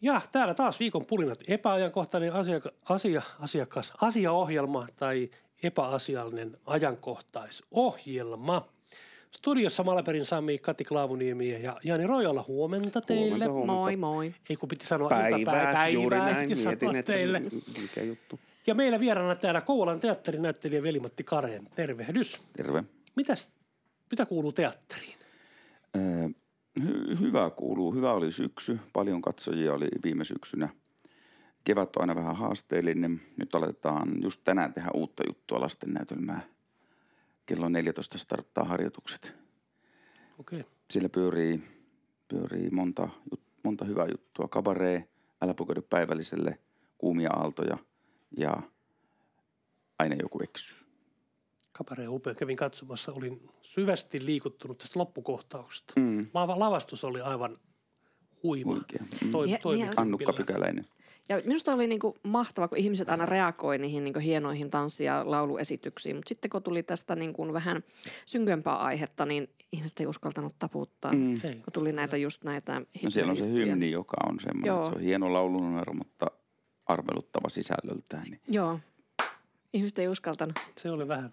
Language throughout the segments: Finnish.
Ja täällä taas viikon pulinat epäajankohtainen asia, asia, asiakas, asiaohjelma tai epäasiallinen ajankohtaisohjelma. Studiossa Malperin Sami, Kati Klaavuniemi ja Jani Rojola. Huomenta teille. Huomenta, huomenta. Moi moi. Ei kun piti sanoa Päivää, iltapäivää, juuri päivää, näin. piti sanoa Mietin, että teille. mikä juttu. Ja meillä vieraana täällä Kouvolan teatterinäyttelijä Velimatti Kareen. Tervehdys. Terve. Mitäs, mitä kuuluu teatteriin? Öö, hy- hyvä kuuluu. Hyvä oli syksy. Paljon katsojia oli viime syksynä. Kevät on aina vähän haasteellinen. Nyt aletaan just tänään tehdä uutta juttua lastennäytelmää. Kello 14 starttaa harjoitukset. Okei. Okay. Siellä pyörii, pyörii monta, jut, monta hyvää juttua. Kabaree, älä pukeudu päivälliselle, kuumia aaltoja ja aina joku eksyy. Kapare upea. Kävin katsomassa, olin syvästi liikuttunut tästä loppukohtauksesta. Mm. Lava, lavastus oli aivan huima. Mm. Toi, Ja- toi, ja- Annukka Pykäläinen. Ja minusta oli niinku mahtava, kun ihmiset aina reagoi niihin niinku hienoihin tanssi- ja lauluesityksiin. Mutta sitten kun tuli tästä niinku vähän synkempää aihetta, niin ihmiset ei uskaltanut taputtaa. Mm. Kun tuli näitä just näitä No siellä on se hymni, joka on semmoinen, Joo. se on hieno laulunumero, mutta arveluttava sisällöltään, niin Joo. Ihmiset ei uskaltanut. Se oli vähän.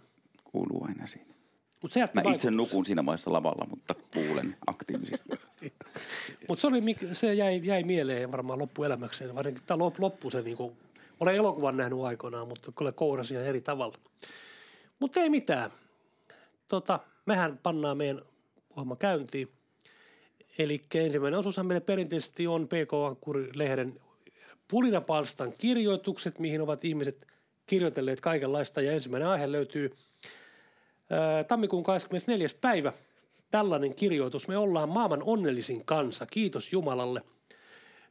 Kuuluu aina siinä. Mutta se, Mä itse nukun siinä vaiheessa lavalla, mutta kuulen aktiivisesti. Mutta se, oli, mik- se jäi, jäi mieleen varmaan loppuelämäkseen. Varsinkin tämä lop- loppu se niinku, olen elokuvan nähnyt aikoinaan, mutta kyllä kourasi ihan eri tavalla. Mutta ei mitään. Tota, mehän pannaan meidän ohjelma käyntiin. Eli ensimmäinen osuushan meille perinteisesti on PK Ankkuri-lehden Pulinapalstan kirjoitukset, mihin ovat ihmiset kirjoitelleet kaikenlaista. Ja ensimmäinen aihe löytyy tammikuun 24. päivä. Tällainen kirjoitus. Me ollaan maailman onnellisin kansa. Kiitos Jumalalle.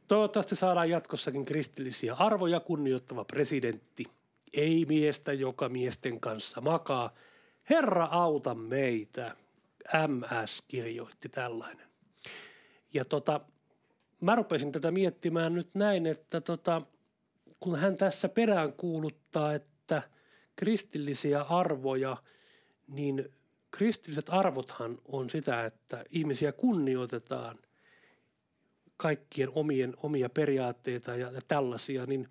Toivottavasti saadaan jatkossakin kristillisiä arvoja kunnioittava presidentti. Ei miestä, joka miesten kanssa makaa. Herra auta meitä. MS kirjoitti tällainen. Ja tota, mä rupesin tätä miettimään nyt näin, että tota, kun hän tässä perään kuuluttaa, että kristillisiä arvoja, niin kristilliset arvothan on sitä, että ihmisiä kunnioitetaan kaikkien omien, omia periaatteita ja, ja tällaisia, niin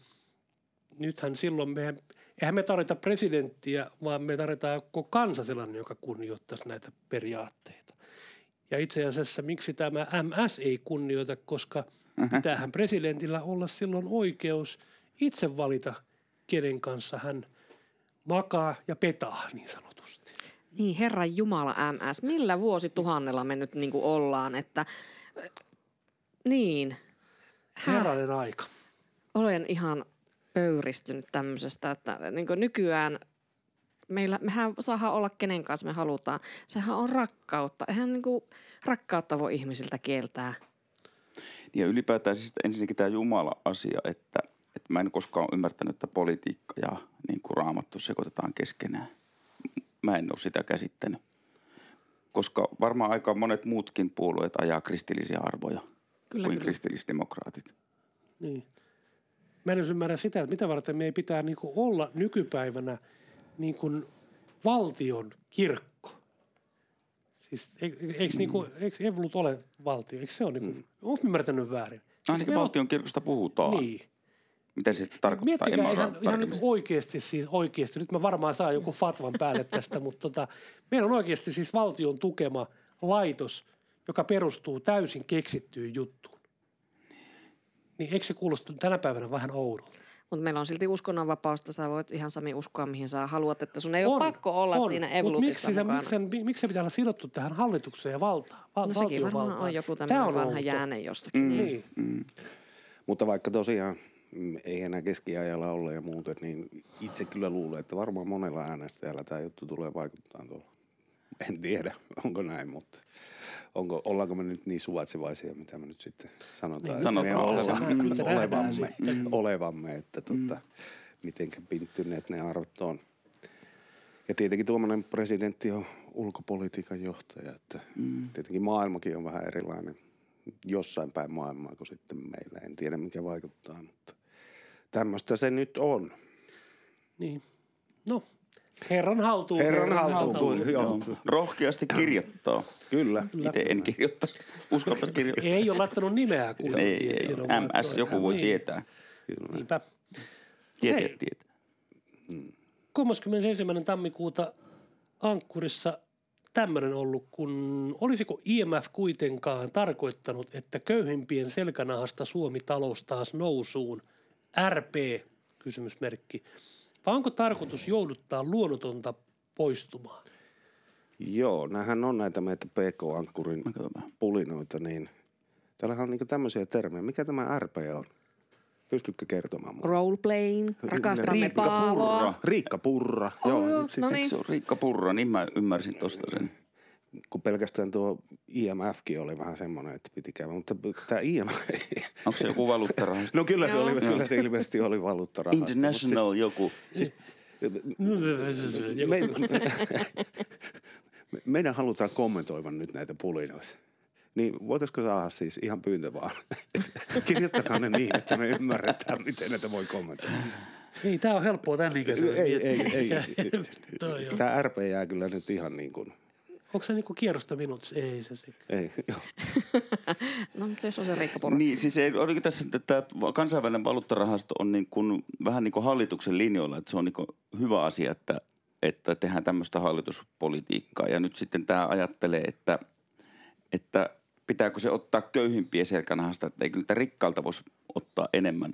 nythän silloin me, eihän me tarvita presidenttiä, vaan me tarvitaan koko kansa sellainen, joka kunnioittaisi näitä periaatteita. Ja itse asiassa miksi tämä MS ei kunnioita, koska pitäähän presidentillä olla silloin oikeus itse valita, kenen kanssa hän makaa ja petaa niin sanotusti. Niin, Herran Jumala MS. Millä vuosituhannella me nyt niinku ollaan, että... Niin. Häh? Herranen aika. olen ihan pöyristynyt tämmöisestä, että niin nykyään meillä, mehän saadaan olla kenen kanssa me halutaan. Sehän on rakkautta. Eihän niin rakkautta voi ihmisiltä kieltää. Ja ylipäätään siis ensinnäkin tämä Jumala-asia, että, että mä en koskaan ymmärtänyt, että politiikka ja niin kuin raamattu sekoitetaan keskenään. Mä en ole sitä käsittänyt. Koska varmaan aika monet muutkin puolueet ajaa kristillisiä arvoja Kyllä, kuin kyllä. kristillisdemokraatit. Niin. Mä en ymmärrä sitä, että mitä varten me ei pitää niin olla nykypäivänä niin kuin valtion kirkko. Siis e- e- eikö, niin kuin, eikö Evolut ole valtio? Eikö se ole niin kuin, mm. ymmärtänyt väärin? Ainakin valtion kirkosta puhutaan. Niin. Mitä se sitten tarkoittaa? En Miettikää ihan, ihan tarkemmin. oikeasti siis oikeasti. Nyt mä varmaan saan joku fatvan päälle tästä, mutta tota, meillä on oikeasti siis valtion tukema laitos, joka perustuu täysin keksittyyn juttuun. Niin eikö se kuulosta tänä päivänä vähän oudolta? Mutta meillä on silti uskonnonvapaus, että sä voit ihan Sami uskoa, mihin sä haluat. Että sun ei ole pakko olla on. siinä evolutissa miksi, mukana. miksi, sen, mi- miksi se pitää olla sidottu tähän hallitukseen ja valtaan? Val, no sekin varmaan on joku tämmöinen on vanha outo. jääne jostakin. Mm. Niin. Mutta vaikka tosiaan mm, ei enää keskiajalla olla ja muuta, niin itse kyllä luulen, että varmaan monella äänestäjällä tämä juttu tulee vaikuttaa tuolla. En tiedä, onko näin, mutta onko, ollaanko me nyt niin suvaitsevaisia, mitä me nyt sitten sanotaan, Niin, että me sanotaan. olevamme, se olevamme, olevamme, että tota, mitenkä pinttyneet ne arvot on. Ja tietenkin tuommoinen presidentti on ulkopolitiikan johtaja, että mm. tietenkin maailmakin on vähän erilainen jossain päin maailmaa kuin sitten meillä. En tiedä mikä vaikuttaa, mutta tämmöistä se nyt on. Niin. No, Herran haltuun. Herran haltuun, kuin, joo. Joo. Rohkeasti kirjoittaa. Kyllä. Itse en kirjoittaisi. Uskaltaisi kirjoittaa. Ei ole laittanut nimeä kuule. Ei, ei, ei. MS joku voi Niin, tietää. Niinpä. Tietää, Hei. tietää. 31. tammikuuta Ankkurissa tämmöinen ollut, kun olisiko IMF kuitenkaan tarkoittanut, että köyhimpien selkänahasta Suomi talous taas nousuun? RP, kysymysmerkki. Vai onko tarkoitus jouduttaa luonnotonta poistumaan? Joo, näähän on näitä meitä PK-ankkurin pulinoita, niin täällähän on niinku tämmöisiä termejä. Mikä tämä RP on? Pystytkö kertomaan mulle? Roleplaying, rakastamme Riikka Paavoa. Purra. Riikka Purra. Oh, joo, joo, siis no niin. Se on Riikka Purra, niin mä ymmärsin tosta sen. kun pelkästään tuo IMFkin oli vähän semmoinen, että piti käydä. Mutta tämä IMF... Onko se joku valuuttarahasto? no kyllä se, Joo. oli, kyllä se ilmeisesti oli valuuttarahasto. International joku. Siis, me, me, me, meidän halutaan kommentoivan nyt näitä pulinoita. Niin voitaisiko saada siis ihan pyyntö vaan? Kirjoittakaa ne niin, että me ymmärretään, miten näitä voi kommentoida. Niin, tämä on helppoa tämän ikäisellä. Ei, ei, ei. On. Tämä RP jää kyllä nyt ihan niin kuin... Onko se niinku kierrosta minuutissa? Ei se se. Ei, joo. No, mutta jos on se Riikka Purra. Niin, siis ei, oliko tässä, että tämä kansainvälinen valuuttarahasto on niin kuin, vähän niin kuin hallituksen linjoilla, että se on niin kuin hyvä asia, että, että tehdään tämmöistä hallituspolitiikkaa. Ja nyt sitten tämä ajattelee, että, että pitääkö se ottaa köyhimpien selkänahasta, että eikö niitä rikkaalta voisi ottaa enemmän.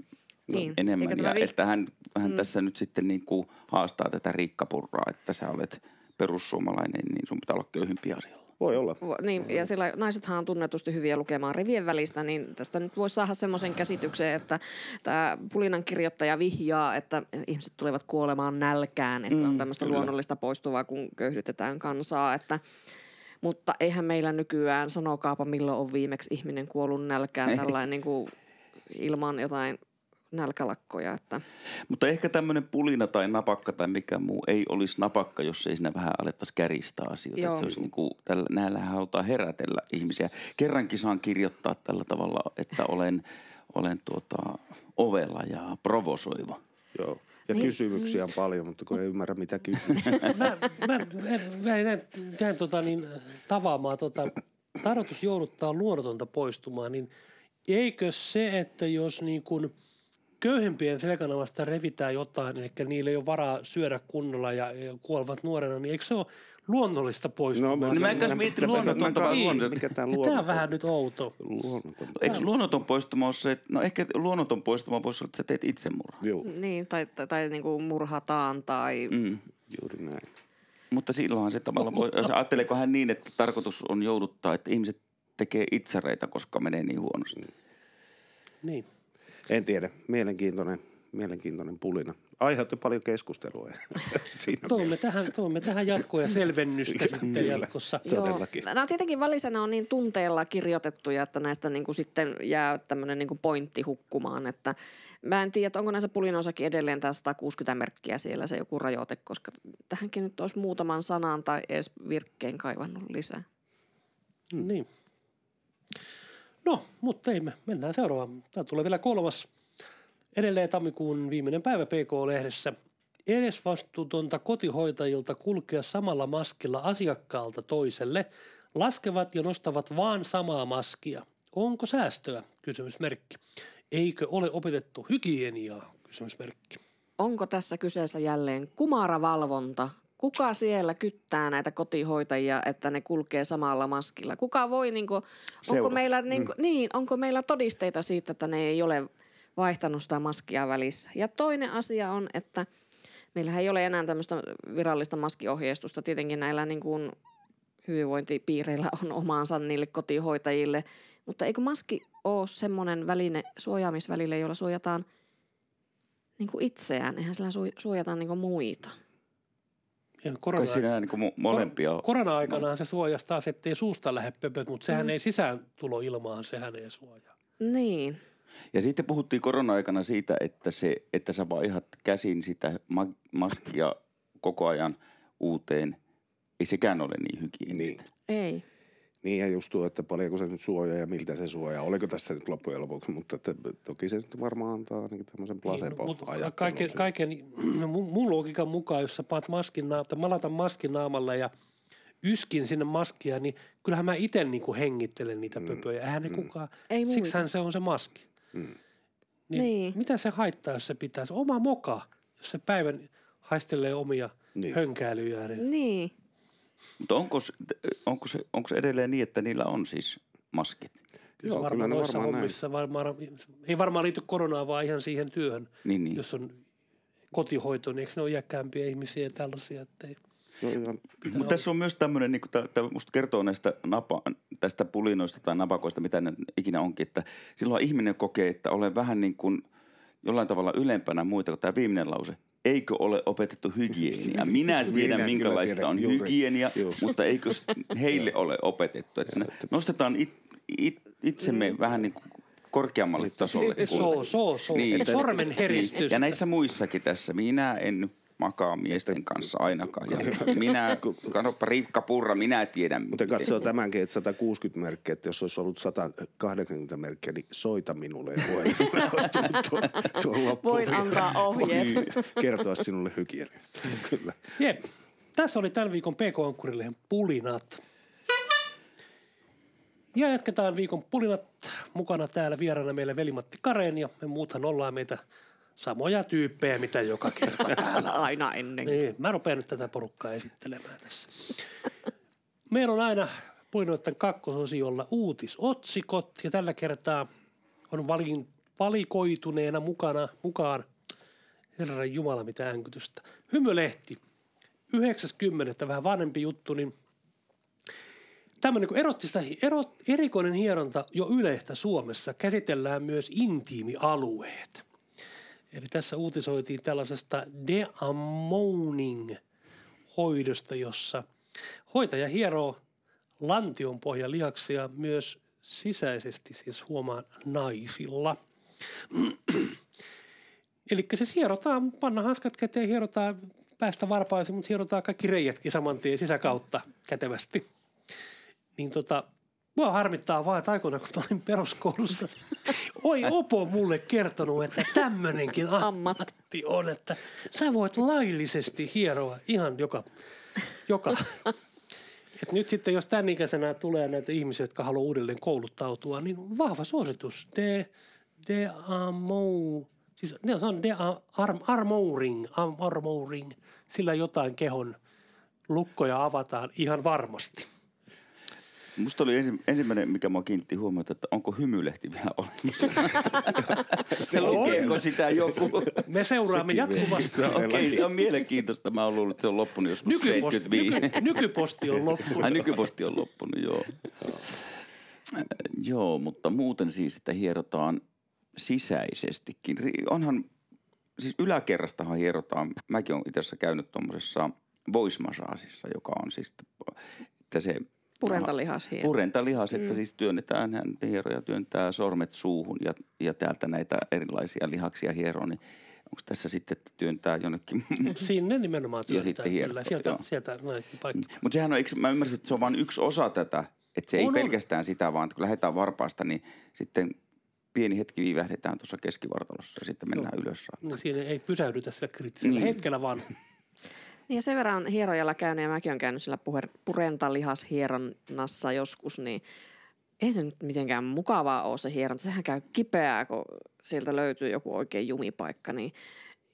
Niin, enemmän. Ja vi- että hän, hän mm. tässä nyt sitten niin kuin haastaa tätä rikkapurraa, että sä olet perussuomalainen, niin sun pitää olla köyhimpiä asialla. Voi olla. Vo- Niin, ja sillä naisethan on tunnetusti hyviä lukemaan rivien välistä, niin tästä nyt voisi saada semmoisen käsityksen, että tämä Pulinan kirjoittaja vihjaa, että ihmiset tulevat kuolemaan nälkään, että mm, on tämmöistä kyllä. luonnollista poistuvaa, kun köyhdytetään kansaa, että mutta eihän meillä nykyään, sanokaapa milloin on viimeksi ihminen kuollut nälkään, tällainen niin kuin ilman jotain nälkälakkoja, että Mutta ehkä tämmöinen pulina tai napakka tai mikä muu ei olisi napakka, jos ei siinä vähän alettaisi käristää asioita. Joo. Että se olisi niin kuin, tällä, näillähän halutaan herätellä ihmisiä. Kerrankin saan kirjoittaa tällä tavalla, että olen, olen tuota, ovella ja provosoiva. Joo. Ja Niin. kysymyksiä on paljon, mutta kun ei ymmärrä mitä kysyä. mä, mä, mä jäin, jäin tota niin, tavaamaan tota, tarkoitus jouduttaa luonnotonta poistumaan, niin eikö se, että jos niin kuin köyhempien selkänavasta revitään jotain, eli niille ei ole varaa syödä kunnolla ja, ja kuolevat nuorena, niin eikö se ole luonnollista poistumaa? No mä en kanssa mieti luonnotonta vai luonnotonta. Mikä tämä Niin, Tämä on vähän nyt outo. luonnotonta? Eikö luonnoton poistuma ole se, että, no ehkä luonnoton poistuma voisi olla, että sä teet itsemurhaa. Joo, niin, tai, tai, tai niin kuin murhataan tai Mm. juuri näin. Mutta silloinhan se tavallaan voi, jos ajatteleeko hän niin, että tarkoitus on jouduttaa, että ihmiset tekee itsareita, koska menee niin huonosti. Niin. En tiedä. Mielenkiintoinen, mielenkiintoinen pulina. Aiheutti paljon keskustelua. Siinä Toimme mielessä. tähän, toimme tähän jatkoa ja selvennystä sitten Kyllä. jatkossa. Todellakin. Joo. Nämä tietenkin välisenä on niin tunteella kirjoitettuja, että näistä niin kuin sitten jää tämmöinen niin kuin pointti hukkumaan. Että mä en tiedä, että onko näissä pulinoissakin edelleen tämä 160 merkkiä siellä se joku rajoite, koska tähänkin nyt olisi muutaman sanan tai edes virkkeen kaivannut lisää. Mm. Niin. No, mutta ei me. Mennään seuraavaan. Tämä tulee vielä kolmas. Edelleen tammikuun viimeinen päivä PK-lehdessä. Edesvastuutonta kotihoitajilta kulkea samalla maskilla asiakkaalta toiselle. Laskevat ja nostavat vaan samaa maskia. Onko säästöä? Kysymysmerkki. Eikö ole opetettu hygieniaa? Kysymysmerkki. Onko tässä kyseessä jälleen kumaravalvonta? Kuka siellä kyttää näitä kotihoitajia, että ne kulkee samalla maskilla? Kuka voi, niin kuin, onko, meillä, niin, kuin, niin, onko meillä todisteita siitä, että ne ei ole vaihtanut sitä maskia välissä? Ja toinen asia on, että meillähän ei ole enää tämmöistä virallista maskiohjeistusta. Tietenkin näillä niin kuin hyvinvointipiireillä on omaansa niille kotihoitajille. Mutta eikö maski ole semmoinen väline, suojaamisväline, jolla suojataan niin kuin itseään? Eihän sillä suoj- suojata niin kuin muita. Korona, siinä niin kuin molempia on. korona-aikana se suojasi taas, ettei suusta lähde pöpöt, mutta sehän mm. ei sisään tulo ilmaan, sehän ei suojaa. Niin. Ja sitten puhuttiin korona-aikana siitä, että, se, että sä vaihat käsin sitä ma- maskia koko ajan uuteen. Ei sekään ole niin hygienistä. Niin. Ei. Niin ja just tuo, että paljonko se nyt suojaa ja miltä se suojaa. Oliko tässä nyt loppujen lopuksi, mutta että toki se nyt varmaan antaa ainakin tämmöisen Niin, mutta placebo-ajattelun. kaiken, kaiken mun, mun logiikan mukaan, jos sä paat maskin, tai malatan maskin naamalle ja yskin sinne maskia, niin kyllähän mä itse niinku hengittelen niitä Mm. pöpöjä. Eihän ne kukaan, Ei siksihän se on se maski. Mm. Niin, Niin. Mitä se haittaa, jos se pitää? Se oma moka, jos se päivän haistelee omia Niin. niin. hönkäilyjä. Niin Niin. Mutta onko, se- onko, se, onko se edelleen niin, että niillä on siis maskit? Kyllä Joo, se varmaan kyllä noissa varmaan näin. hommissa varmaan, ei varmaan liity koronaan, vaan ihan siihen työhön. Niin, niin. Jos on kotihoito, niin eikö ne ole iäkkäämpiä ihmisiä ja tällaisia, että ei. Ihan Mutta tässä on myös tämmöinen, niin tämä musta kertoo näistä napa, tästä pulinoista tai napakoista, mitä ne ikinä onkin, että silloin ihminen kokee, että olen vähän niin kuin jollain tavalla ylempänä muita kuin tämä viimeinen lause. Eikö ole opetettu hygienia? Minä tiedän, Minä minkälaista tiedän, on juuri. hygienia, Joo. mutta eikö heille ole opetettu? Että nostetaan it, it, itsemme vähän niin kuin korkeammalle tasolle. kuin- So, so, so. Niin, Niin, että- Sormen Niin. heristys. Ja näissä muissakin tässä, minä en makaa miesten kanssa ainakaan. Ja minä, katsoppa Riikka Purra, minä tiedän. Mutta katsoo tämänkin, että 160 merkkiä, että jos olisi ollut 180 merkkiä, niin soita minulle voin, tuon loppuun Voin antaa ohjeet. Voin kertoa sinulle hygieniasta. Kyllä. Jep. Tässä oli tämän viikon PK-ankkurilehen pulinat. Ja jatketaan viikon pulinat. Mukana täällä vieraana meille Veli-Matti Karen ja me muuthan ollaan meitä samoja tyyppejä, mitä joka kerta täällä. Aina ennen. Niin, mä rupean nyt tätä porukkaa esittelemään tässä. Meillä on aina puinoiden kakkososiolla uutisotsikot ja tällä kertaa on valin, valikoituneena mukana, mukaan Herran Jumala, mitä äänkytystä. Hymylehti, 90. vähän vanhempi juttu, niin tämmöinen kuin erottista, erot, erikoinen hieronta jo yleistä Suomessa käsitellään myös intiimialueet. Eli tässä uutisoitiin tällaisesta deammoning hoidosta, jossa hoitaja hieroo lantion pohjalihaksia myös sisäisesti, siis huomaan naifilla. Eli se hierotaan, panna hanskat käteen, hierotaan päästä varpaisiin, mutta hierotaan kaikki reijätkin saman tien sisäkautta kätevästi. Niin tota, mua harmittaa vaan, että aikoina kun mä olin peruskoulussa, oi Opo mulle kertonut, että tämmönenkin ammatti on, että sä voit laillisesti hieroa ihan joka, joka. Et nyt sitten, jos tämän ikäisenä tulee näitä ihmisiä, jotka haluaa uudelleen kouluttautua, niin vahva suositus. De, de amo, siis ne on de arm, armoring, arm, armoring, sillä jotain kehon lukkoja avataan ihan varmasti. Musta oli ensi, ensimmäinen, mikä mua kiinnitti huomiota, että onko hymylehti vielä olemassa. Se lukeeko sitä joku? Me seuraamme Sekin jatkuvasti. Okei, okay, se on mielenkiintoista. Mä oon luullut, että se on loppunut joskus Nykyposti, 75. nyky, nykyposti on loppunut. Ai nykyposti on loppunut, joo. Joo, mutta muuten siis, että hierotaan sisäisestikin. Onhan, siis yläkerrastahan hierotaan, mäkin olen itse asiassa käynyt tuommoisessa voice massageissa, joka on siis, että se Purentalihas hieno. Purentalihas, että siis työnnetään, hän hieroja työntää sormet suuhun ja, ja täältä näitä erilaisia lihaksia hieroo, niin onko tässä sitten, että työntää jonnekin Sinne nimenomaan työntää. sitten hieroo, kyllä. Sieltä, joo. sieltä näin paikka. Mutta sehän on, eikö, mä ymmärsin, että se on vain yksi osa tätä, että se ei On, on. pelkästään sitä, vaan että kun lähdetään varpaasta, niin sitten pieni hetki viivähdetään tuossa keskivartalossa ja sitten mennään ylös saakka. Niin siinä ei pysähdytä sillä kriittisellä Niin. hetkellä, vaan Niin sen verran hierojalla käynyt, ja mäkin olen käynyt sillä purentalihashieronnassa joskus, niin ei se nyt mitenkään mukavaa ole se hieronta. Sehän käy kipeää, kun sieltä löytyy joku oikein jumipaikka, niin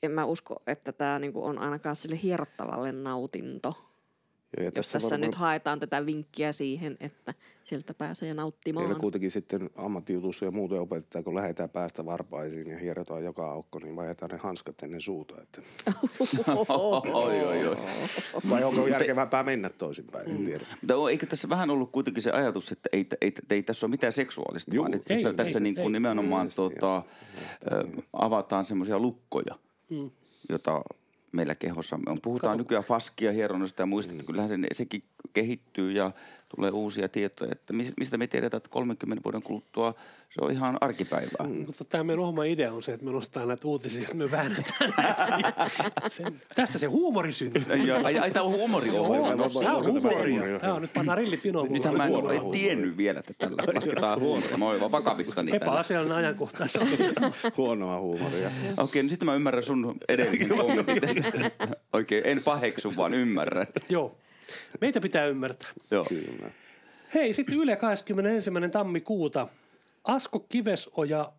en mä usko, että tämä niinku on ainakaan sille hierottavalle nautinto. Joo, ja Jos tässä varmaan nyt haetaan tätä vinkkiä siihen, että sieltä pääsee nauttimaan. Meillä kuitenkin sitten ammattijutussa ja muuten opetetaan, kun lähdetään päästä varpaisiin ja hierotaan joka aukko, niin vaihdetaan ne hanskat ennen suuta. Että. Oi, oi, oi. Vai onko järkevämpää mennä toisinpäin, en tiedä. Mutta eikö tässä vähän ollut kuitenkin se ajatus, että ei, ei, ei tässä ole mitään seksuaalista, Juu, vaan että ei, tässä, ei, tässä ei, niin kuin ei. nimenomaan tota, ö, avataan semmoisia lukkoja, Mm. jota meillä kehossa on. Puhutaan Kato. nykyään faskia, hieronnasta ja muista, että kyllähän se, sekin kehittyy ja tulee uusia tietoja, että mis- mistä me tiedetään, että 30 vuoden kuluttua se on ihan arkipäivää. Mm. Mutta tämä meidän oma idea on se, että me nostetaan näitä uutisia, että me väännetään näitä. Se, tästä se huumori syntyy. Ai, ai, tämä on huumoriohjelma. Tämä on huumoria. huumoria. Tämä on nyt pannaan rillit vinoon. Mitä mä en ole tiennyt vielä, että tällä lasketaan huumoria. Mä oon vaan vakavissani. Epäasiallinen ajankohta. Huonoa huumoria. Okei, no sitten mä ymmärrän sun edellisen kommentin. Oikein, en paheksu, vaan ymmärrän. Joo. Meitä pitää ymmärtää. Joo. Kyllä. Hei, sitten Yle 21. tammikuuta. Asko Kivesoja,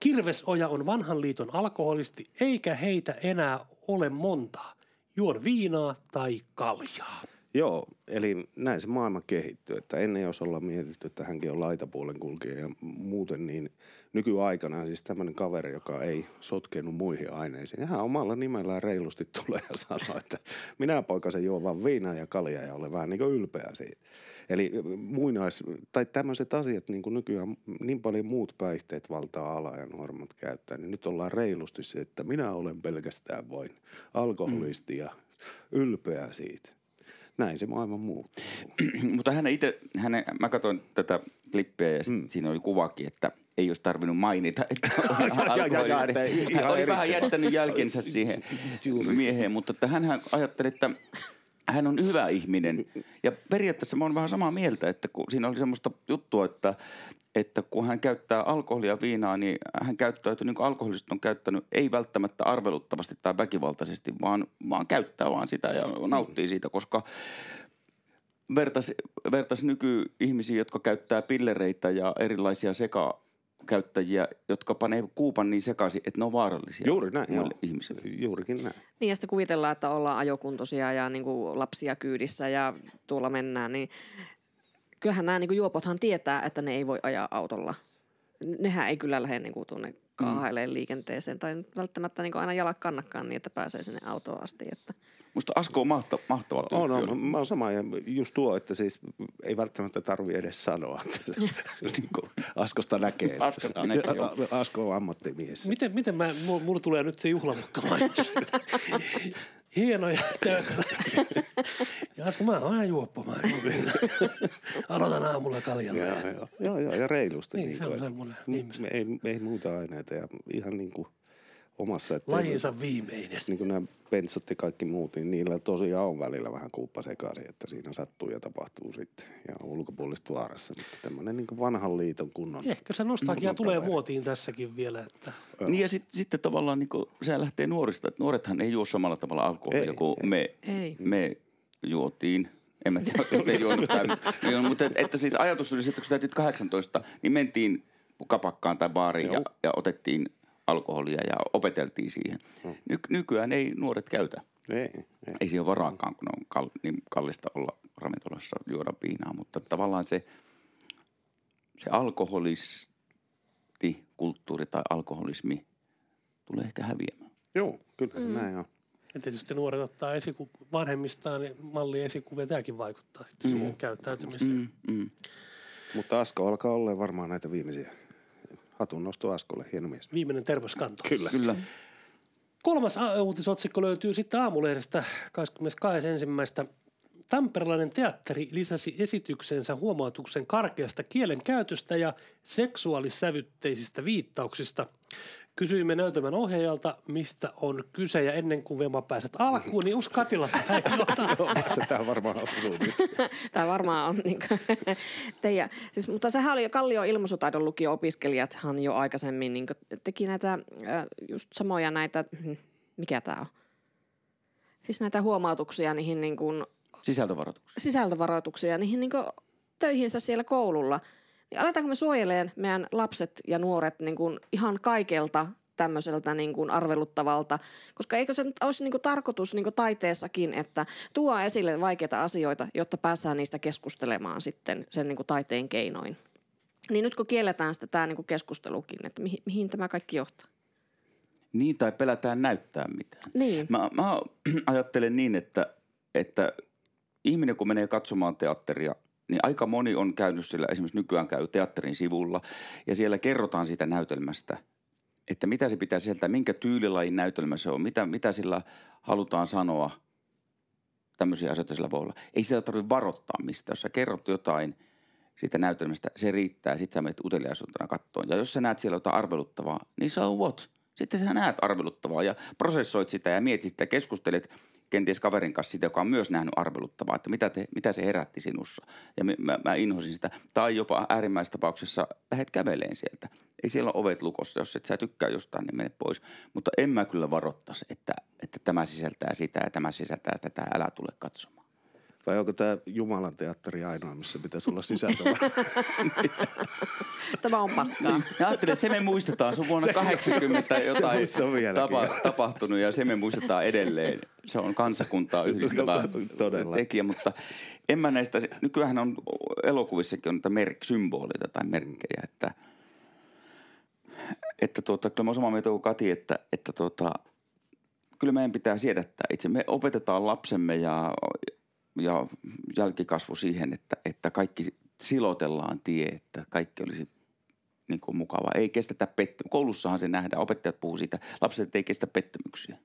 Kirvesoja on vanhan liiton alkoholisti, eikä heitä enää ole montaa. Juon viinaa tai kaljaa. Joo, eli näin se maailma kehittyy. Että ennen jos ollaan mietitty, että hänkin on laitapuolen kulkija ja muuten, niin nykyaikana siis tämmöinen kaveri, joka ei sotkenut muihin aineisiin. Ja hän omalla nimellään reilusti tulee ja sanoo, että minä poikasen juon vaan viinaa ja kaljaa ja olen vähän niin kuin ylpeä siitä. Eli muinais, tai tämmöiset asiat, niin kuin nykyään niin paljon muut päihteet valtaa ala ja nuoremmat käyttää, niin nyt ollaan reilusti se, että minä olen pelkästään vain alkoholisti ja ylpeä siitä. Näin se maailma muuttuu. Mutta hän itse, hänen, mä katsoin tätä klippiä ja mm. siinä oli kuvakin, että ei olisi tarvinnut mainita, että on Ja, ja, ja, että ihan oli vähän jättänyt jälkensä siihen mieheen, mutta että hän ajatteli, että hän on hyvä ihminen. Ja periaatteessa mä oon vähän samaa mieltä, että kun siinä oli semmoista juttua, että, että kun hän käyttää alkoholia viinaa, niin hän käyttäytyy niin kuin alkoholista on käyttänyt, ei välttämättä arveluttavasti tai väkivaltaisesti, vaan, vaan käyttää vaan sitä ja nauttii siitä, koska vertas, vertas nykyihmisiä, jotka käyttää pillereitä ja erilaisia sekakäyttäjiä, jotka panee kuupan niin sekaisin, että ne on vaarallisia Juuri näin, muille joo. ihmisille. Juurikin näin. Niin ja sitten kuvitellaan, että ollaan ajokuntoisia ja niin kuin lapsia kyydissä ja tuolla mennään, niin kyllähän nämä niin kuin juopothan tietää, että ne ei voi ajaa autolla. Nehän ei kyllä lähde niin kuin tuonne kaahaileen liikenteeseen tai välttämättä niin kuin aina jalat kannakkaan niin, että pääsee sinne autoon asti. Että. Musta Asko on mahta, mahtava tyyppi. On, on. on, mä oon sama ja just tuo, että siis ei välttämättä tarvi edes sanoa, niin kuin Askosta näkee. Askosta näkee, Asko on ammattimies. Miten, miten mä, mulla, tulee nyt se juhlamukka. Hienoja töitä. Ja Asko, mä oon aina vielä. Aloitan aamulla kaljalla. Joo, joo, joo, ja reilusti. Niin, niin se on semmoinen m- ihmisen. Ei, ei muuta aineita ja ihan niin kuin omassa. Että Lajinsa viimeinen. Niin kuin nämä bensot ja kaikki muut, niin niillä tosiaan on välillä vähän kuuppa sekaisin, että siinä sattuu ja tapahtuu sitten. Ja ulkopuolista vaarassa. Mutta tämmöinen niin kuin vanhan liiton kunnon. Ehkä se nostalgia tulee kaveri. muotiin tässäkin vielä. Että Niin ja sitten sit tavallaan niin se lähtee nuorista. Että nuorethan ei juo samalla tavalla alkoholia Ei, kuin me, Ei. me juotiin. En mä tiedä, ne juonut juonut, mutta et- että siis ajatus oli, että kun täytyt 18, niin mentiin kapakkaan tai baariin ja, ja otettiin alkoholia ja opeteltiin siihen. Ny, nykyään ei nuoret käytä. Ei, ei. Ei siihen ole varaakaan, kun on kal, niin kallista olla ravintolassa juoda viinaa, mutta tavallaan se, se alkoholisti, kulttuuri tai alkoholismi tulee ehkä häviämään. Joo, kyllä mm. näin on. ja tietysti nuoret ottaa esiku, vanhemmistaan niin mallin esikuvia. Tämäkin vaikuttaa sitten siihen käyttäytymiseen. Mm, mm. Mutta Asko alkaa olla varmaan näitä viimeisiä. Hatun nosto Askolle, hieno mies. Viimeinen terveyskanto. Kyllä. Kyllä. Kolmas uutisotsikko löytyy sitten aamulehdestä 22.1. Tamperelainen teatteri lisäsi esityksensä huomautuksen karkeasta kielenkäytöstä ja seksuaalissävytteisistä viittauksista. Kysyimme näytelmän ohjaajalta, mistä on kyse ja ennen kuin Vema pääset alkuun, niin Us Katila Tätä varmaan osuu nyt. Tämä varmaan on niin teidän, siis, mutta sehän oli jo Kallio ilmaisutaidon lukio-opiskelijathan jo aikaisemmin niin teki näitä äh, just samoja näitä, hmm, mikä tämä on? Siis näitä huomautuksia niihin niin kuin, Sisältövaroituksia. sisältövaroituksia niihin niin töihinsä siellä koululla. Niin aletaanko me suojeleen meidän lapset ja nuoret niin kuin ihan kaikelta tämmöiseltä niin kuin arveluttavalta, koska eikö se nyt olisi niin kuin tarkoitus niin kuin taiteessakin, että tuo esille vaikeita asioita, jotta päästään niistä keskustelemaan sitten sen niin kuin taiteen keinoin. Niin nyt kun kielletään sitä tämä niin kuin keskustelukin, että mihin, mihin tämä kaikki johtaa? Niin, tai pelätään näyttää mitään. Niin. Mä, mä ajattelen niin, että, että ihminen kun menee katsomaan teatteria, niin aika moni on käynyt sillä, esimerkiksi nykyään käy teatterin sivulla, ja siellä kerrotaan siitä näytelmästä, että mitä se pitää sieltä, minkä tyylilajin näytelmä se on, mitä, mitä sillä halutaan sanoa. tämmöisiä asioita sillä voi olla. Ei sitä tarvitse varoittaa mistä. Jos sä kerrot jotain siitä näytelmästä, se riittää. Sitten sä menet uteliaisuutena kattoon. Ja jos sä näet siellä jotain arveluttavaa, niin so what? Sitten sä näet arveluttavaa ja prosessoit sitä ja mietit sitä keskustelet kenties kaverin kanssa sitä, joka on myös nähnyt arveluttavaa, että mitä, te, mitä se herätti sinussa. Ja mä, mä, inhosin sitä. Tai jopa äärimmäisessä tapauksessa lähdet käveleen sieltä. Ei siellä ole ovet lukossa. Jos et sä tykkää jostain, niin mene pois. Mutta en mä kyllä varoittaisi, että, että tämä sisältää sitä ja tämä sisältää tätä. Älä tule katsomaan. Vai onko tämä Jumalan teatteri ainoa, missä pitäisi olla sisältö? Tämä on paskaa. Ja ajattelin, että se me muistetaan. Se on vuonna 80 jotain vieläkin. tapa, tapahtunut ja se me muistetaan edelleen. Se on kansakuntaa yhdistävä No, todella. tekijä, mutta en mä näistä, nykyään on elokuvissakin on näitä merk, symboleita tai merkkejä, että, että tuota, kyllä mä samaa mieltä kuin Kati, että, että tuota, kyllä meidän pitää siedättää itse. Me opetetaan lapsemme ja, ja jälkikasvu siihen, että, että kaikki silotellaan tie, että kaikki olisi niin kuin mukavaa. Ei kestetä pettymyksiä. Koulussahan se nähdään, opettajat puhuu siitä. Lapset ei kestä pettymyksiä.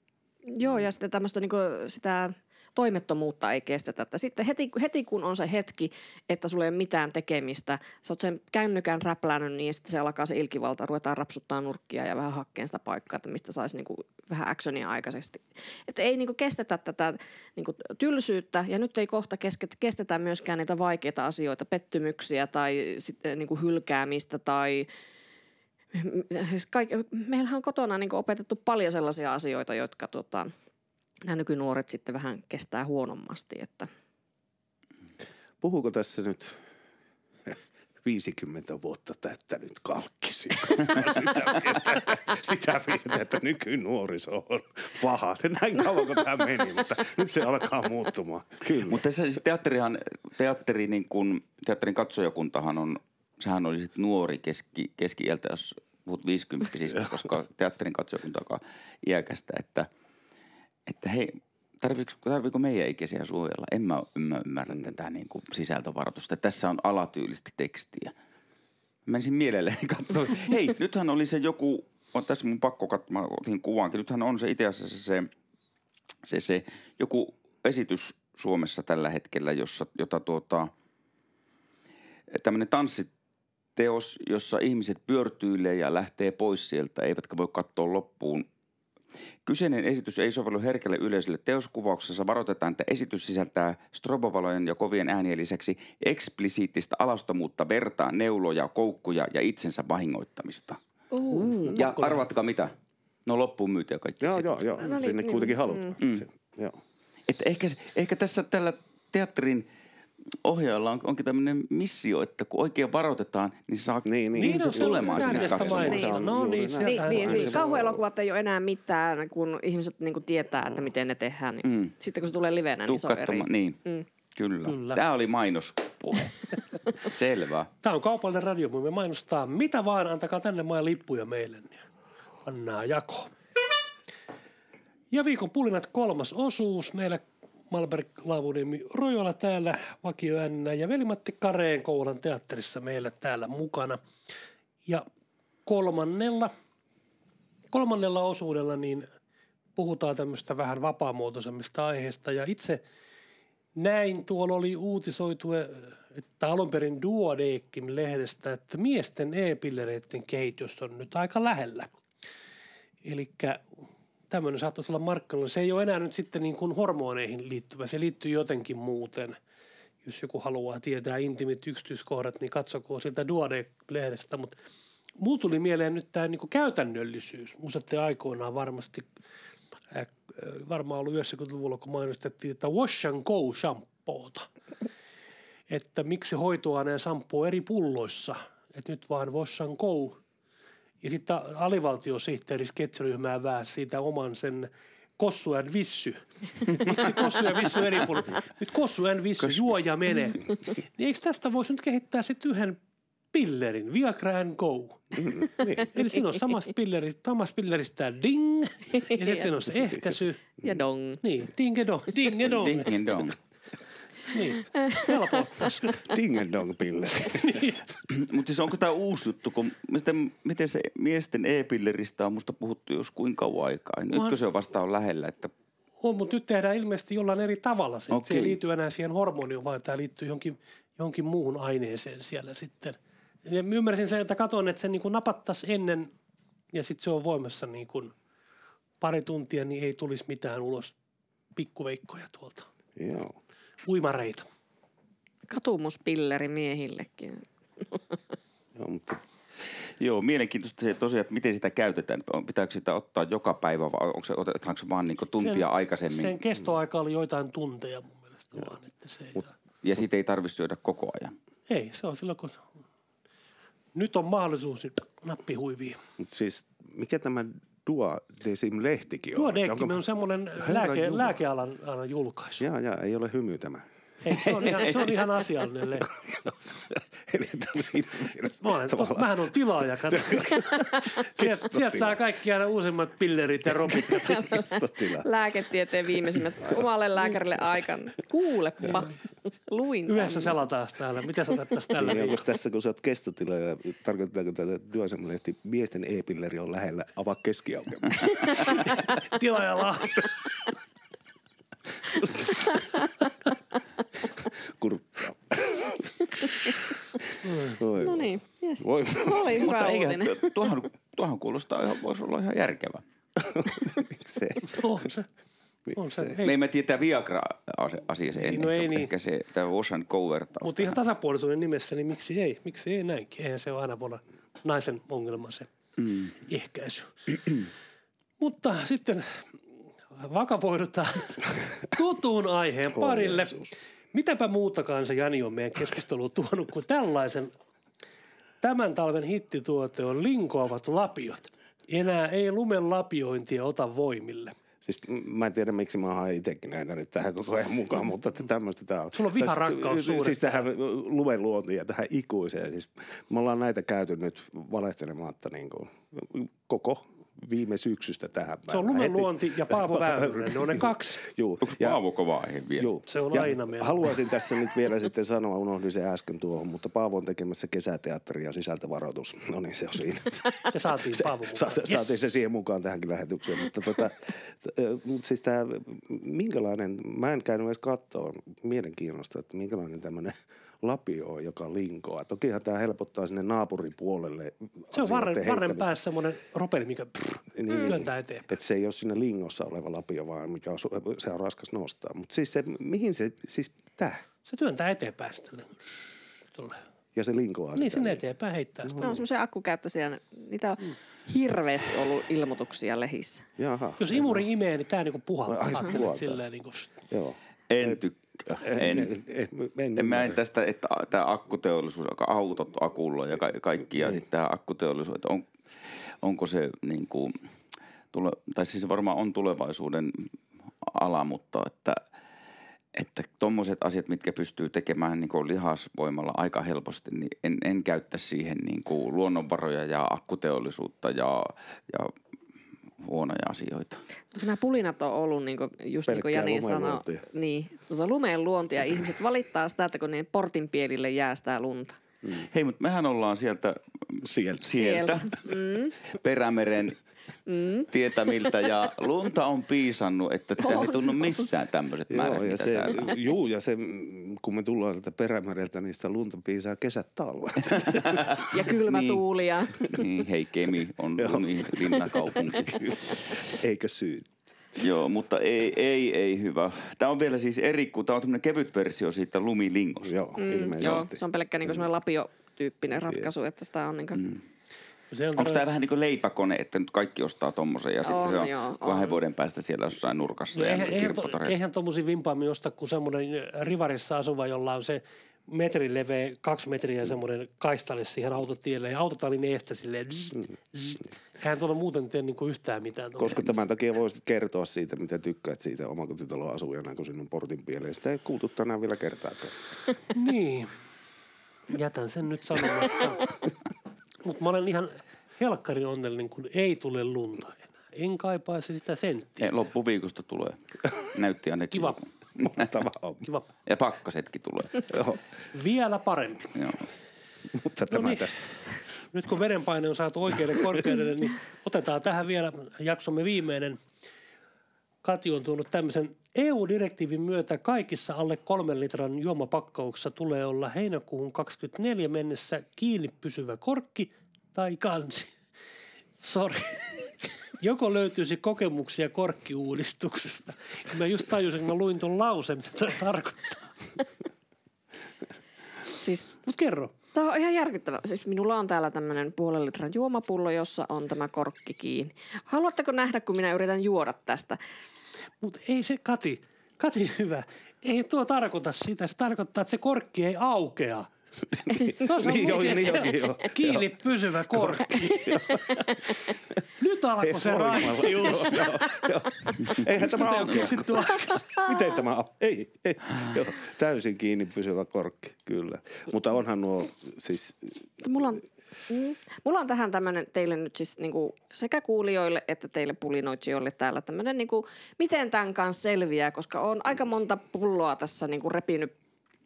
Joo, ja sitten tämmöistä niinku sitä toimettomuutta ei kestetä. Että sitten heti, heti kun on se hetki, että sulla ei ole mitään tekemistä, sä oot sen kännykän räplännyt, niin sitten se alkaa se ilkivalta, ruvetaan rapsuttaa nurkkia ja vähän hakkeen sitä paikkaa, että mistä saisi niinku vähän actionia aikaisesti. Että ei niinku kestetä tätä niinku tylsyyttä ja nyt ei kohta kestetä myöskään niitä vaikeita asioita, pettymyksiä tai sitten niinku hylkäämistä tai siis kaik, meillähän on kotona niin opetettu paljon sellaisia asioita, jotka tota, nämä nykynuoret sitten vähän kestää huonommasti. Että. Puhuuko tässä nyt 50 vuotta täyttänyt kalkkisi? sitä, mieltä, sitä mieltä, että nykynuoriso on paha. Näin kauan kuin tämä meni, mutta nyt se alkaa muuttumaan. Kyllä. Mutta se siis teatterihan, teatteri niin kuin, teatterin katsojakuntahan on, sehän oli sit nuori keski, keski-iältä, jos puhut 50 koska teatterin katsojakunta on iäkästä, että, että hei, tarviiko, tarviiko meidän ikäisiä suojella? En mä, mä ymmärrä tätä niin kuin sisältövaroitusta. Tässä on alatyylistä tekstiä. Mä menisin mielelläni katsoa. Hei, nythän oli se joku, on tässä mun pakko katsoa, mä otin kuvaankin. Nythän on se itse asiassa se, se, se joku esitys Suomessa tällä hetkellä, jossa, jota tuota, tämmöinen tanssiteos, jossa ihmiset pyörtyilee ja lähtee pois sieltä, eivätkä voi katsoa loppuun. Kyseinen esitys ei sovellu herkälle yleisölle. Teoskuvauksessa varoitetaan, että esitys sisältää strobovalojen ja kovien äänien lisäksi eksplisiittistä alastomuutta, vertaa, neuloja, koukkuja ja itsensä vahingoittamista. Uh. Ja arvatkaa mitä? No loppuun myytyä kaikki. Joo, joo, joo. No niin, Sinne niin. kuitenkin halutaan. Mm. Se, joo. Että ehkä, ehkä tässä tällä teatterin ohjaajalla on, onkin tämmöinen missio, että kun oikein varoitetaan, niin saa Niin, niin. se on tulemaan sinne katsomaan. Se on No niin. Niin, niin, niin. se. Kauhuelokuvat ei ole enää mitään, kun ihmiset niinku tietää, että miten ne tehdään. Niin Mm. Sitten kun se tulee livenä, Tuu niin se on eri. Niin, Mm. kyllä. Kyllä. Tämä oli mainospuhe. Selvä. Tämä on kaupallinen radio, me mainostaa mitä vaan, antakaa tänne maan lippuja meille, niin pannaan jako. Ja viikon pulinat kolmas osuus. Meillä Malberg Laavuniemi Rojola täällä vakioäänenä ja Veli-Matti Kareen Koulan teatterissa meillä täällä mukana. Ja kolmannella, kolmannella osuudella niin puhutaan tämmöistä vähän vapaamuotoisemmista aiheista. Ja itse näin tuolla oli uutisoitu, että alun perin Duodeckim lehdestä, että miesten e-pillereiden kehitys on nyt aika lähellä. Eli tämmöinen saattaisi olla markkinoilla. Se ei ole enää nyt sitten niin kuin hormoneihin liittyvä, se liittyy jotenkin muuten. Jos joku haluaa tietää intimit yksityiskohdat, niin katsokoon sieltä Duodec-lehdestä. Mutta mulla tuli mieleen nyt tämä niin käytännöllisyys. Muistatte aikoinaan varmasti, äh, varmaan ollut 90-luvulla, kun mainostettiin, että wash and go shampoota. Että miksi hoitoaineen shampoo eri pulloissa. Että nyt vaan wash and go ja sitten alivaltiosihteeri sketsiryhmää vääsi siitä oman sen Kossu and Vissy. Miksi Kossu ja Vissy eri puolella? Nyt Kossu and Vissy, juo ja mene. Niin eikö tästä voisi nyt kehittää sitten yhden pillerin, Viagra and Go. Eli siinä on samasta pilleristä, samasta pilleristä ding, ja sitten siinä on se ehkäisy. Ja dong. Niin, dingedong, dingedong. Ding and dong. Niin, helpottaisi. Ding and dong pilleri. Mutta siis onko tämä uusi juttu, kun miten, miten se miesten e-pilleristä on musta puhuttu jos kuinka kauan aikaa? Nytkö se on vasta on lähellä, että On, mutta nyt tehdään ilmeisesti jollain eri tavalla se. Okay. Se ei liity enää siihen hormoniin, vaan tämä liittyy johonkin, johonkin muuhun aineeseen siellä sitten. Ja mä ymmärsin sen, että katsoin, että se niin napattaisi ennen ja sitten se on voimassa niin kuin pari tuntia, niin ei tulisi mitään ulos pikkuveikkoja tuolta. Joo. Uimareita. Katumuspilleri miehillekin. Joo, mutta Joo, mielenkiintoista se tosiaan, että miten sitä käytetään. Pitääkö sitä ottaa joka päivä vai onko se, otetaanko se vaan niin tuntia Sen- aikaisemmin? Sen kestoaika oli joitain tunteja mun mielestä vaan, että se ei, Ja siitä ei tarvitse syödä koko ajan. ei, se on silloin kun nyt on mahdollisuus niin nappihuiviin. Mutta siis mikä tämä Duodesim-lehtikin on? Duodeckim Onko- on semmoinen lääke, lääkealan alan julkaisu. Jaa, jaa, ei ole hymy tämä. Ei, se, on ihan, se on ihan asiallinen lehti. Eli tämä on siinä mielessä Mä olen, to, tavallaan- mähän on tilaaja, kato. sieltä, sieltä saa kaikki aina uusimmat pillerit ja ropit. Kestotila. Lääketieteen viimeisimmät omalle lääkärille aikan. Kuulepa, luin Yhdessä selataan tällä. Mitä sä otettaisiin tällä? Niin, onko tässä, kun sä oot kestotila ja tarkoittaako tätä Duodesim-lehti, miesten e-pilleri on lähellä, avaa keskiaukeama. Tilaaja Lahti. Kurkkaa. Oi, No niin, jes. Voi. Oli hyvä Mutta eikä, uutinen. tuohan, tuohan kuulostaa, ihan, voisi olla ihan järkevä. Miksei? On se. On se. Ei, Me emme tiedä Viagra-asia se ennen. no ei ehkä, niin. ehkä se, tämä Wash and Go-vertaus. mutta ihan tasapuolisuuden nimessä, niin miksi ei? Miksi ei näinkin? Eihän se ole aina voi olla naisen ongelma se mm. ehkäisy. mutta sitten vakavoidutaan tutun aiheen parille. Mitäpä muutakaan se Jani on meidän keskusteluun tuonut kuin tällaisen tämän talven hittituote on linkoavat lapiot. Enää ei lumen lapiointia ota voimille. Siis mä en tiedä, miksi mä haen itsekin näitä nyt tähän koko ajan mukaan, mutta että tämmöistä tää on. Sulla on viha, rakkaus suuret. Siis tähän lumen luontiin ja tähän ikuiseen. Siis me ollaan näitä käyty nyt valehtelematta niin kuin koko viime syksystä tähän Se on päivään. lumen Heti- luonti ja Paavo Väyrynen. Ne on ne kaksi. Juu. Onko Paavo kova aihe vielä? Juu. Se on ja aina meillä. Haluaisin tässä nyt vielä sitten sanoa, unohdin sen äsken tuohon, mutta Paavo on tekemässä kesäteatteria sisältövaroitus. No niin, se on siinä. Ja saatiin Paavo mukaan. Sa- Yes. Saatiin se siihen mukaan tähänkin lähetykseen. Mutta tota, t- ö, mut siis tämä, minkälainen, mä en käynyt edes katsoa mielenkiinnosta, että minkälainen tämmöinen lapio on, joka linkoaa. Tokihan tämä helpottaa sinne naapuripuolelle. Se on varren, varren päässä semmoinen ropeli, mikä Niin, työntää eteenpäin. Että se ei ole siinä lingossa oleva lapio, vaan mikä on, se on raskas nostaa. Mutta siis se, mihin se, siis tää? Se työntää eteenpäin sitten. Tulee. Ja se linkoaa Niin sinne eteenpäin heittää sitä. Ne on semmoisia akkukäyttöisiä. Niitä on hirveästi ollut ilmoituksia lehissä. Jaha. Jos imuri imee, niin tää niinku puhaltaa. Ai, se puhaltaa. Silleen niinku, Joo. En tykkää. En. En, en, en, En mä en tästä, että tämä akkuteollisuus, autot akulla ja ka- kaikki ja sitten tämä akkuteollisuus, että on, onko se niin kuin, tule, tai siis varmaan on tulevaisuuden ala, mutta että että tuommoiset asiat, mitkä pystyy tekemään niin kuin lihasvoimalla aika helposti, niin en, en käyttäisi siihen niin kuin luonnonvaroja ja akkuteollisuutta ja, ja huonoja asioita. Mutta nämä pulinat on ollut, niin kuin, just niin kuin Jani sanoi, niin, tuota lumeen luontia. Ihmiset valittaa sitä, että kun niiden portin pielille jää sitä lunta. Hei, mutta mehän ollaan sieltä, Sieltä. sieltä, Mm. Perämeren tietämiltä ja lunta on piisannut, että tämä ei tunnu missään tämmöiset määrät, Joo, ja se, täällä. juu, ja se, mm, kun me tullaan sieltä perämereltä, niin sitä lunta piisaa kesät talvet. Ja kylmä Niin. tuuli ja Niin, hei Kemi on linnakaupunki. Eikä syy. Joo, mutta ei, ei, ei hyvä. Tämä on vielä siis eri, kun tämä on tämmöinen kevyt versio siitä lumilingosta. Joo, mm, joo, ilmeisesti. se on pelkkä niin semmoinen lapiotyyppinen ratkaisu, että sitä on niin kuin, mm. Se on Onko tämä vähän niin kuin leipäkone, että nyt kaikki ostaa tommosen ja sitten On, se on joo, kahden on. vuoden päästä siellä jossain nurkassa No ja eihän, eihän, tommosia vimpaammin osta kuin semmoinen rivarissa asuva, jolla on se metrin leveä, kaksi metriä ja semmoinen kaistalle siihen autotielle ja autotallin eestä silleen zzz, zzz. Eihän tuolla muuten tee niinku yhtään mitään. tuolla. Koska tämän takia voisit kertoa siitä, mitä tykkäät siitä omakotitalon asujana, kun sinun portin pieleen. Sitä ei kuultu tänään vielä kertaakaan. Niin. Jätän sen nyt sanomatta. Mutta mä olen ihan helkkarin onnellinen, kun ei tule lunta enää. En kaipaisi sitä senttiä. Ei, loppuviikosta tulee. Näytti ainakin. Kiva. Mahtava homma. Kiva. Ja pakkasetkin tulee. Joo, Vielä parempi. Joo. mutta tämä niin. tästä. Nyt kun verenpaine on saatu oikealle korkeudelle, niin otetaan tähän vielä jaksomme viimeinen Kati on tuonut tämmöisen EU-direktiivin myötä kaikissa alle kolmen litran juomapakkauksissa tulee olla heinäkuuhun 24 mennessä kiinni pysyvä korkki tai kansi. Sori. Joko löytyisi kokemuksia korkkiuudistuksesta? Mä just tajusin, kun mä luin tuon lauseen, mitä tämä tarkoittaa. Siis Mutta kerro. Tämä on ihan järkyttävä. Siis minulla on täällä tämmöinen puolen litran juomapullo, jossa on tämä korkki kiinni. Haluatteko nähdä, kun minä yritän juoda tästä? Mutta ei se, Kati, Kati hyvä, ei tuo tarkoita sitä. Se tarkoittaa, että se korkki ei aukea. Tuossa on Niin niin että onkin, se joo. kiinni pysyvä korkki. Nyt alkoi se raittius. Joo, joo. Eihän tämä on aukea. keksitty. Miten tämä au- Ei, ei. Joo, täysin kiinni pysyvä korkki, kyllä. Mutta onhan nuo siis, Mutta Mulla on, mm, mulla on tähän tämmöinen teille nyt siis niinku sekä kuulijoille että teille pulinoitsijoille täällä tämmöinen, niinku, miten tämän kanssa selviää, koska on aika monta pulloa tässä niinku repinyt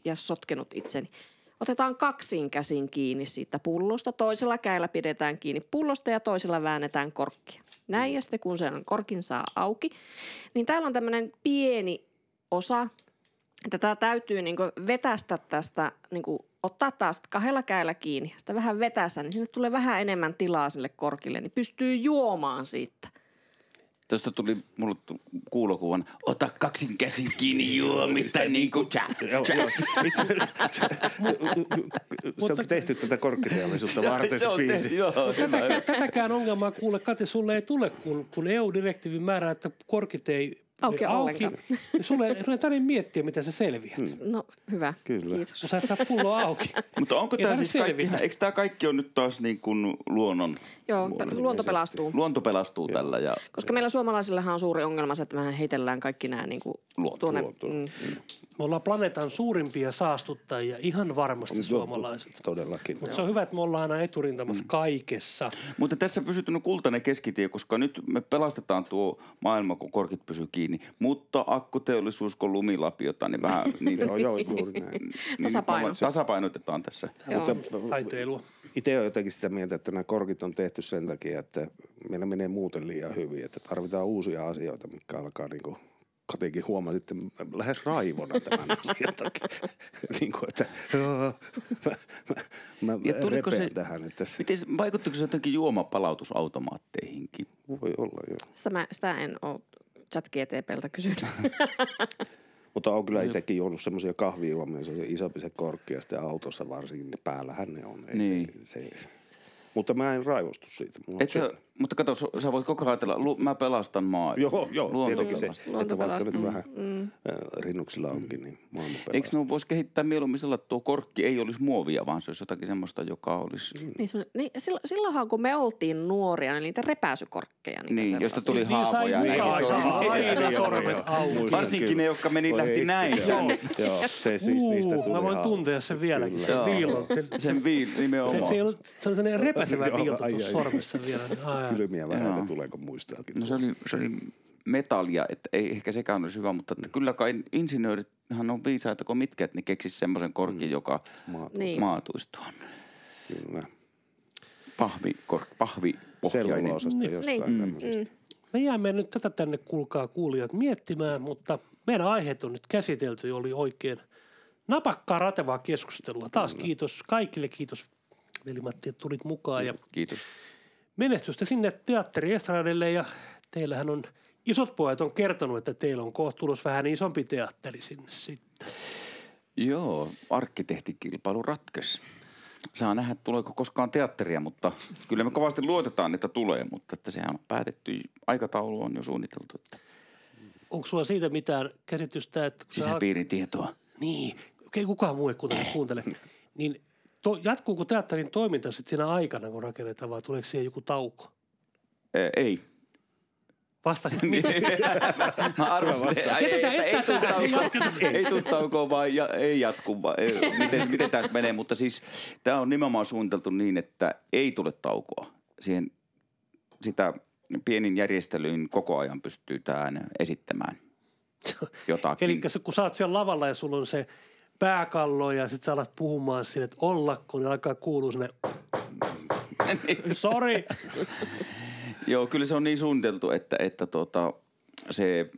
ja sotkenut itseni. Otetaan kaksin käsin kiinni siitä pullosta. Toisella käellä pidetään kiinni pullosta ja toisella väännetään korkkia. Näin ja sitten kun sen korkin saa auki, niin täällä on tämmöinen pieni osa, että tämä täytyy niinku vetästä tästä, niinku ottaa taas kahdella käellä kiinni, sitä vähän vetässä, niin sinne tulee vähän enemmän tilaa sille korkille, niin pystyy juomaan siitä. Tuosta tuli mulle kuulokuvan, ota kaksin käsin kiinni juomista niin kuin tja, joo, tja. Itse, se on tehty tätä korkkiteollisuutta varten se biisi. tätäkään ongelmaa kuule, Kati, sulle ei tule, kun, kun EU-direktiivi määrää, että korkit ei auki. ollenkaan. Sulle ei tarvitse miettiä, miten sä selviät. Hmm. No hyvä, Kyllä. kiitos. Kun sä et saa pulloa auki. Mutta onko tämä siis kaikki, eikö tämä kaikki on nyt taas niin kuin luonnon, Joo, luonto pelastuu. luonto pelastuu tällä ja Koska meillä suomalaisillahan on suuri ongelma se, että mehän heitellään kaikki nämä niin kuin tuonne. luontoon. Mm, Me ollaan planeetan suurimpia saastuttajia, ihan varmasti suomalaiset. Todellakin. Mutta se on hyvä, että me ollaan aina eturintamassa kaikessa. Mutta tässä pysyttynyt kultainen keskitie, koska nyt me pelastetaan tuo maailma, kun korkit pysyy kiinni. Mutta akkuteollisuus, kun lumilapiota, niin vähän niin, Joo, joo, juuri näin. niin Tasapaino. tasapainotetaan tässä. Joo. Taiteilua. Itse olen jotenkin sitä mieltä, että nämä korkit on tehty sen takia, että meillä menee muuten liian hyvin, että tarvitaan uusia asioita, mitkä alkaa niin kuin Katikin huomasi, että lähes raivona tämän asian takia. niin kuin, että joo, mä, mä, mä Ja tuliko repeän se- tähän, että Miten, vaikuttiko se jotenkin juomapalautusautomaatteihinkin? voi olla joo. Sitä, mä, sitä en ole chat GTPltä kysynyt. Mutta on kyllä itsekin juonut semmoisia kahvijuomia, se on isompi se korkki ja sitten autossa varsinkin, niin päällähän ne on. Ei Niin. se, se, mutta mä en raivostu siitä. Mulla Et sä, mutta kato, sä voit koko ajan ajatella, lu, mä pelastan maailman. Joo, joo, Luonto tietenkin se. Luonto että vaikka nyt vähän mm. rinnuksilla onkin, niin maailma Eikö pelastaa. ne voisi kehittää mieluummin sillä, että tuo korkki ei olisi muovia, vaan se olisi jotakin semmoista, joka olisi... niin, se, niin silloin, silloinhan kun me oltiin nuoria, niin niitä repäisykorkkeja. Niitä Niin, josta tuli Niin sai haavoja. sormia. aina sormet auki. Muistan Varsinkin ne, jotka meni, Voi lähti näin. Joo, joo, se siis niistä tuli mä voin tuntea sen vieläkin, sen viilon. Se, se, Sen viil, se, nimenomaan. se, on sellainen repäsevä viilto tuossa sormessa vielä. Kylmiä vähän, Joo. että tuleeko muistaakin. No se oli, se oli metallia, että ei ehkä sekään olisi hyvä, mutta että kyllä kai insinöörithän on viisaita kuin mitkä, että ne keksis semmoisen korkin, joka Maatu. Niin. maatuisi tuonne. Kyllä. Pahvi, kor, pahvi Selluloosasta Niin. jostain Niin. tämmöisestä. Me jäämme nyt tätä tänne, kuulkaa kuulijat, miettimään, mutta meidän aiheet on nyt käsitelty ja oli oikein napakkaa ratevaa keskustelua. Taas kiitos kaikille, kiitos veli-Matti, että tulit mukaan ja Kiitos. Menestystä sinne teatteri Estradelle ja teillähän on, isot pojat on kertonut, että teillä on kohta tulos vähän isompi teatteri sinne sitten. Joo, arkkitehtikilpailu ratkesi. Saa nähdä, tuleeko koskaan teatteria, mutta kyllä me kovasti luotetaan, että tulee, mutta että sehän on päätetty, aikataulu on jo suunniteltu, että Onko sulla siitä mitään käsitystä, että sä- sisäpiirin tietoa. Niin, okei kukaan muu ei kuuntele, kuuntele. Niin to, jatkuuko teatterin toiminta sitten siinä aikana, kun rakennetaan, vai tuleeko siihen joku tauko? Ää, ei. Vastasit Niin. Mä arvan Jätetään ei, ei, ei, ei taukoa, jatketa. ei tuu taukoa, vaan ja, ei jatku. Vaan, ei, miten, miten tämä menee, mutta siis tämä on nimenomaan suunniteltu niin, että ei tule taukoa. Siihen sitä pienin järjestelyin koko ajan pystytään esittämään jotakin. Eli kun sä oot siellä lavalla ja sulla on se pääkallo ja sit sä alat puhumaan sinne, että ollakko, niin alkaa kuulua sinne Sorry. Joo, kyllä se on niin suunniteltu, että, että tota, se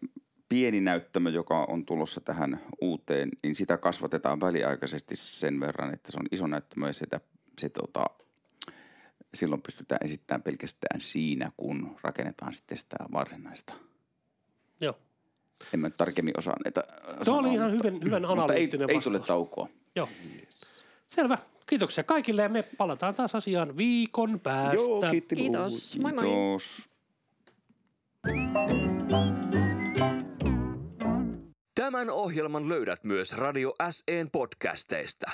pieni näyttämö, joka on tulossa tähän uuteen, niin sitä kasvatetaan väliaikaisesti sen verran, että se on iso näyttämö ja sitä, se tota, silloin pystytään esittämään pelkästään siinä, kun rakennetaan sitten sitä varsinaista. Joo. En mä nyt tarkemmin osaa näitä Se oli ihan hyvän, hyvän ei, analyyttinen ei vastaus. tule taukoa. Joo. Selvä. Kiitoksia kaikille ja me palataan taas asiaan viikon päästä. Joo, kiitti. Kiitos. Moi moi. Kiitos. Tämän ohjelman löydät myös Radio SEn podcasteista.